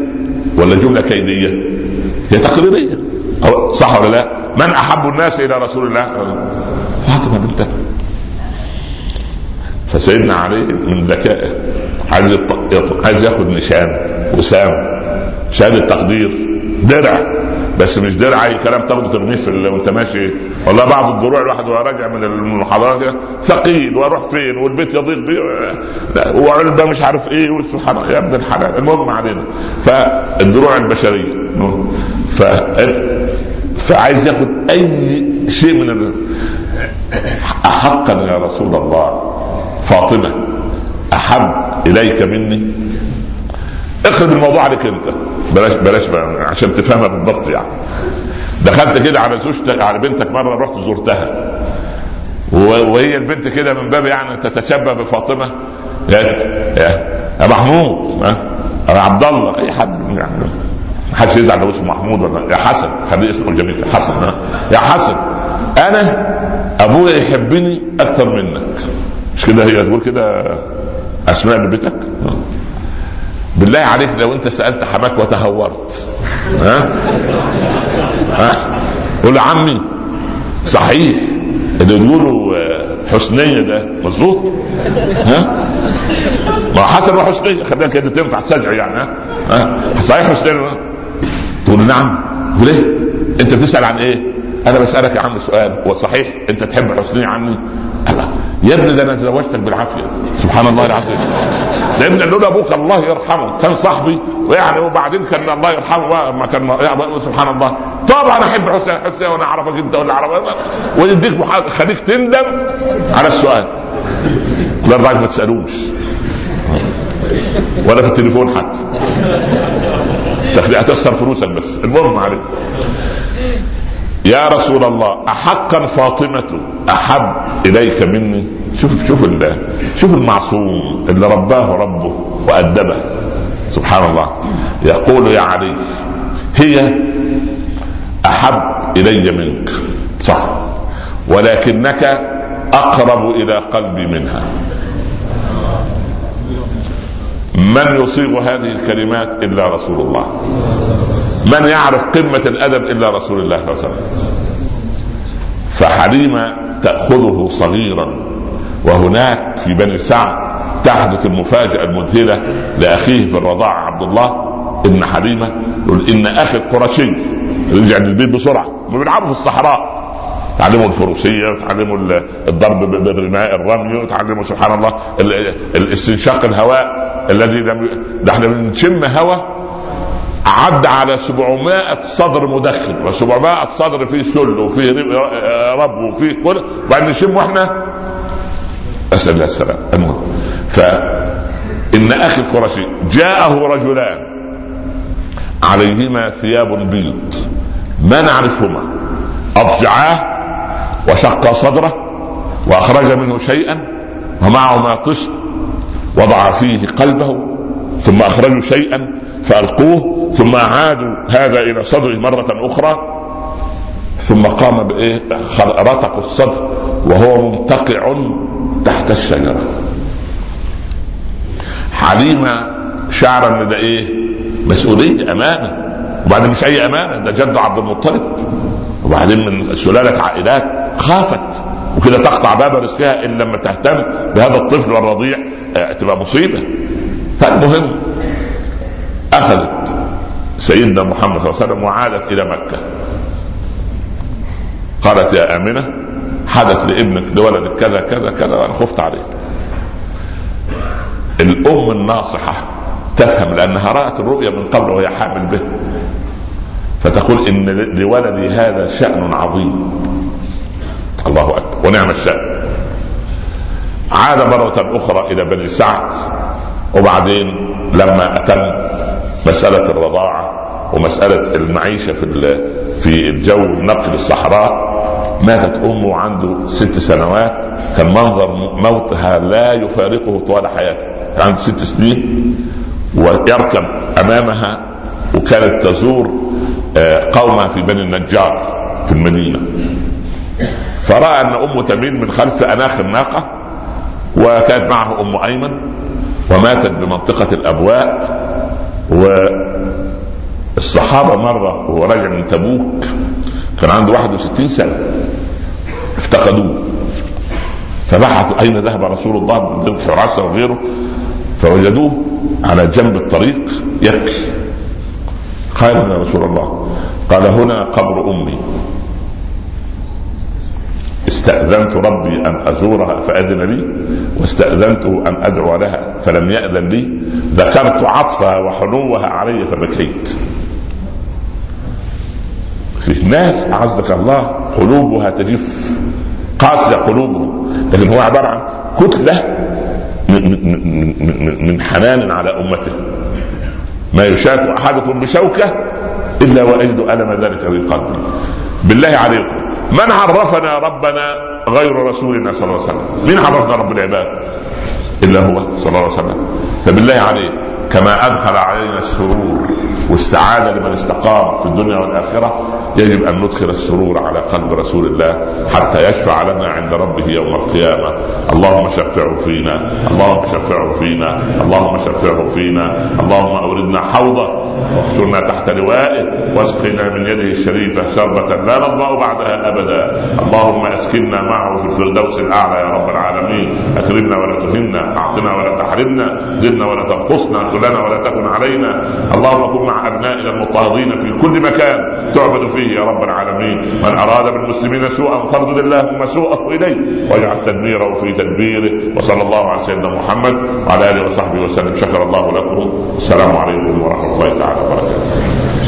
ولا جملة كيدية؟ هي تقريرية. صح ولا لا؟ من أحب الناس إلى رسول الله؟ فاطمة بنته فسيدنا علي من ذكائه. عايز عايز ياخد نشان. وسام. شهاده تقدير درع. بس مش درع اي كلام تاخده ترميه في وانت ماشي. والله بعض الدروع الواحد وهو راجع من المحاضرات ثقيل وأروح فين؟ والبيت يضيق بي وعلبه مش عارف إيه سبحان يا ابن الحلال المهم علينا. فالدروع البشرية. ف فعايز ياخد أي شيء من احقا يا رسول الله. فاطمة أحب إليك مني؟ اخرب الموضوع عليك أنت. بلاش بلاش عشان تفهمها بالضبط يعني. دخلت كده على زوجتك على بنتك مرة رحت زرتها وهي البنت كده من باب يعني تتشبه بفاطمة. يا يا محمود يا عبد الله. أي حد يعني ما حدش يزعل لو اسمه محمود ولا يا حسن خليه اسمه الجميل حسن يا حسن أنا أبويا يحبني أكثر منك. مش كده هي تقول كده أسماء لبيتك؟ بالله عليك لو انت سألت حماك وتهورت. ها؟ ها؟ قول عمي صحيح اللي يقولوا حسنية ده مظبوط؟ ها؟ ما حسن وحسنية خلينا كده تنفع سجع يعني ها؟ صحيح حسنية تقول نعم. وليه أنت بتسأل عن إيه؟ أنا بسألك يا عم سؤال هو صحيح؟ أنت تحب حسنية عني الله يا ابني ده أنا تزوجتك بالعافية. سبحان الله العظيم. لأن لولا أبوك الله يرحمه. كان صاحبي ويعني وبعدين كان الله يرحمه ما كان سبحان الله. طبعا أحب حسين حسين وأنا أعرفك أنت ولا أعرفك ويديك خليك تندم على السؤال. لا الراجل ما تسألوش. ولا في التليفون حتى. هتخسر فلوسك بس. المهم عليك. يا رسول الله أحقا فاطمة أحب إليك مني؟ شوف شوف شوف المعصوم اللي رباه ربه وأدبه. سبحان الله. يقول يا علي هي أحب إلي منك. صح. ولكنك أقرب إلى قلبي منها. من يصيغ هذه الكلمات إلا رسول الله. من يعرف قمة الأدب إلا رسول الله صلى الله عليه وسلم. فحليمة تأخذه صغيرا وهناك في بني سعد تحدث المفاجأة المذهلة لأخيه في الرضاعة عبد الله ابن حليمة يقول إن أخي القرشي يرجع للبيت بسرعة بيلعبوا في الصحراء. تعلموا الفروسية وتعلموا الضرب بالرماء الرمي وتعلموا سبحان الله الاستنشاق الهواء الذي لم ده إحنا بنشم هواء عد على 700 صدر مدخن و700 صدر فيه سل وفيه رب وفيه كل وبعدين نشم وإحنا؟ أسأل الله السلام المهم فان أخي القرشي جاءه رجلان عليهما ثياب بيض ما نعرفهما. أضجعاه وشق صدره وأخرج منه شيئا ومعهما طشت وضع فيه قلبه ثم أخرجوا شيئا فألقوه ثم عادوا هذا إلى صدره مرة أخرى ثم قام بإيه؟ رتق الصدر وهو ممتقع تحت الشجرة. حليمه شعر ان ده إيه؟ مسؤوليه امانه وبعدين مش أي امانه ده جد عبد المطلب. وبعدين من سلالة عائلات خافت وكده تقطع باب رزقها ان لما تهتم بهذا الطفل الرضيع آه، تبقى مصيبة. فالمهم أخذت سيدنا محمد صلى الله عليه وسلم وعادت إلى مكة. قالت يا آمنة حدث لابنك لولدك كذا كذا كذا وأنا خفت عليه الأم الناصحة تفهم لأنها رأت الرؤيا من قبل وهي حامل به. فتقول إن لولدي هذا شأن عظيم. الله أكبر. ونعم الشأن. عاد مرة أخرى إلى بني سعد وبعدين لما أتم مسألة الرضاعة ومسألة المعيشة في في الجو نقل الصحراء ماتت أمه عنده ست سنوات كان منظر موتها لا يفارقه طوال حياته عنده ست سنين ويركب أمامها وكانت تزور آه، قومها في بني النجار في المدينة. فرأى أن أمه تميل من خلف أناخ الناقة وكانت معه أم أيمن وماتت بمنطقة الأبواء والصحابة مرة وهو راجع من تبوك كان عنده 61 سنة افتقدوه. فبحثوا أين ذهب رسول الله من حراسه وغيره فوجدوه على جنب الطريق يبكي. قال يا رسول الله قال هنا قبر أمي. استأذنت ربي أن أزورها فأذن لي واستأذنته أن أدعو لها فلم يأذن لي ذكرت عطفها وحنوها علي فبكيت. في ناس أعزك الله قلوبها تجف قاسية قلوبهم لكن هو عبارة عن كتلة من, من, من, من حنان على أمته. ما يشاك أحدكم بشوكة إلا ويجد ألم ذلك في قلبه بالله عليكم. من عرفنا ربنا غير رسولنا صلى الله عليه وسلم؟ من عرفنا رب العباد؟ إلا هو صلى الله عليه وسلم. فبالله عليك كما أدخل علينا السرور والسعاده لمن استقام في الدنيا والآخرة يجب أن ندخل السرور على قلب رسول الله حتى يشفع لنا عند ربه يوم القيامة. اللهم شفعه فينا اللهم شفعه فينا اللهم شفعه فينا اللهم أوردنا حوضه واحشرنا تحت لوائه واسقنا من يده الشريفة شربة لا نضمع بعدها أبدا. اللهم أسكننا معه في الفردوس الأعلى يا رب العالمين. أكرمنا ولا تهنا أعطنا ولا تحرمنا زدنا ولا تنقصنا. كلنا ولا تكن علينا. اللهم كن مع أبنائنا المضطهدين في كل مكان تعبد فيه يا رب العالمين. من أراد بالمسلمين سوءا فاردد اللهم سوءه إليه واجعل تدميره في تدبيره. وصلى الله على سيدنا محمد وعلى آله وصحبه وسلم. شكر الله لكم. السلام عليكم ورحمة الله